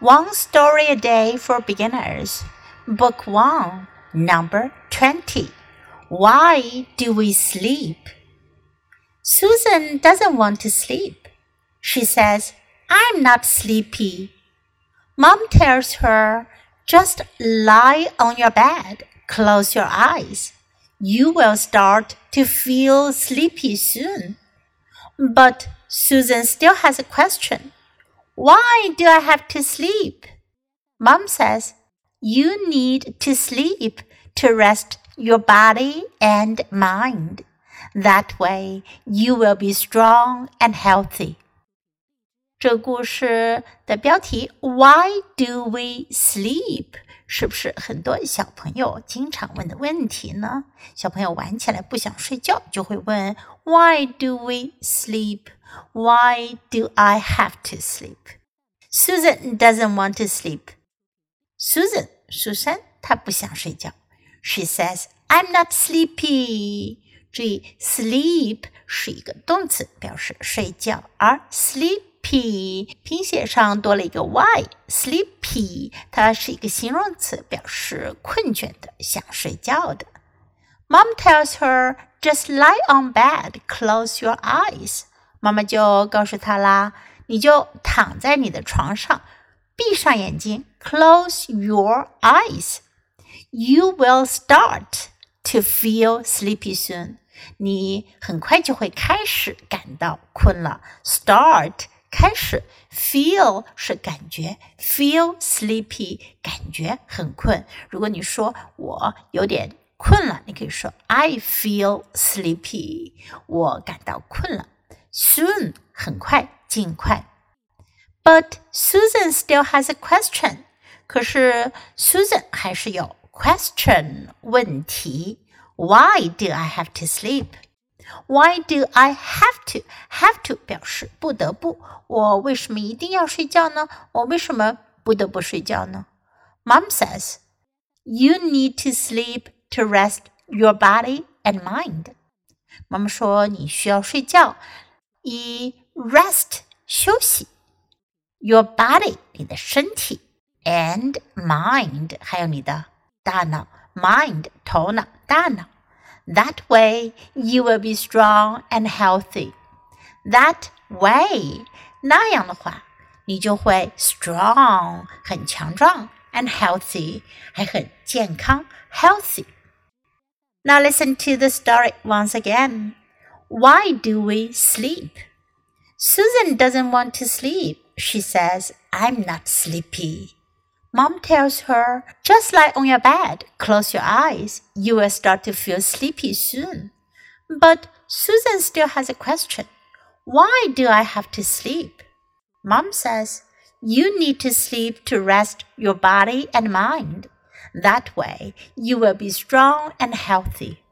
One Story a Day for Beginners, Book 1, Number 20. Why do we sleep? Susan doesn't want to sleep. She says, I'm not sleepy. Mom tells her, just lie on your bed, close your eyes. You will start to feel sleepy soon. But Susan still has a question. Why do I have to sleep? Mom says, You need to sleep to rest your body and mind. That way you will be strong and healthy. 这故事的标题 Why do we sleep？是不是很多小朋友经常问的问题呢？小朋友玩起来不想睡觉，就会问 Why do we sleep? Why do I have to sleep? Susan doesn't want to sleep. Susan 苏珊她不想睡觉。She says I'm not sleepy. 注意，sleep 是一个动词，表示睡觉，而 sleep sleepy，拼写上多了一个 y，sleepy，它是一个形容词，表示困倦的、想睡觉的。Mom tells her just lie on bed, close your eyes。 妈妈就告诉他啦，你就躺在你的床上，闭上眼睛，close your eyes。You will start to feel sleepy soon。你很快就会开始感到困了。Start 开始，feel 是感觉，feel sleepy 感觉很困。如果你说我有点困了，你可以说 I feel sleepy，我感到困了。Soon 很快，尽快。But Susan still has a question。可是 Susan 还是有 question 问题。Why do I have to sleep？why do I have to? Have to 表示不得不。我为什么一定要睡觉呢？我为什么不得不睡觉呢？Mom says, "You need to sleep to rest your body and mind." 妈妈说你需要睡觉， 以 rest 休息，your body 你的身体，and mind 还有你的大脑，mind 头脑大脑。that way you will be strong and healthy. That way，那样的话，你就会 strong 很强壮，and healthy 还很健康 healthy。Now listen to the story once again. Why do we sleep? Susan doesn't want to sleep. She says, I'm not sleepy. Mom tells her, just lie on your bed, close your eyes. You will start to feel sleepy soon. But Susan still has a question. Why do I have to sleep? Mom says, you need to sleep to rest your body and mind. That way, you will be strong and healthy.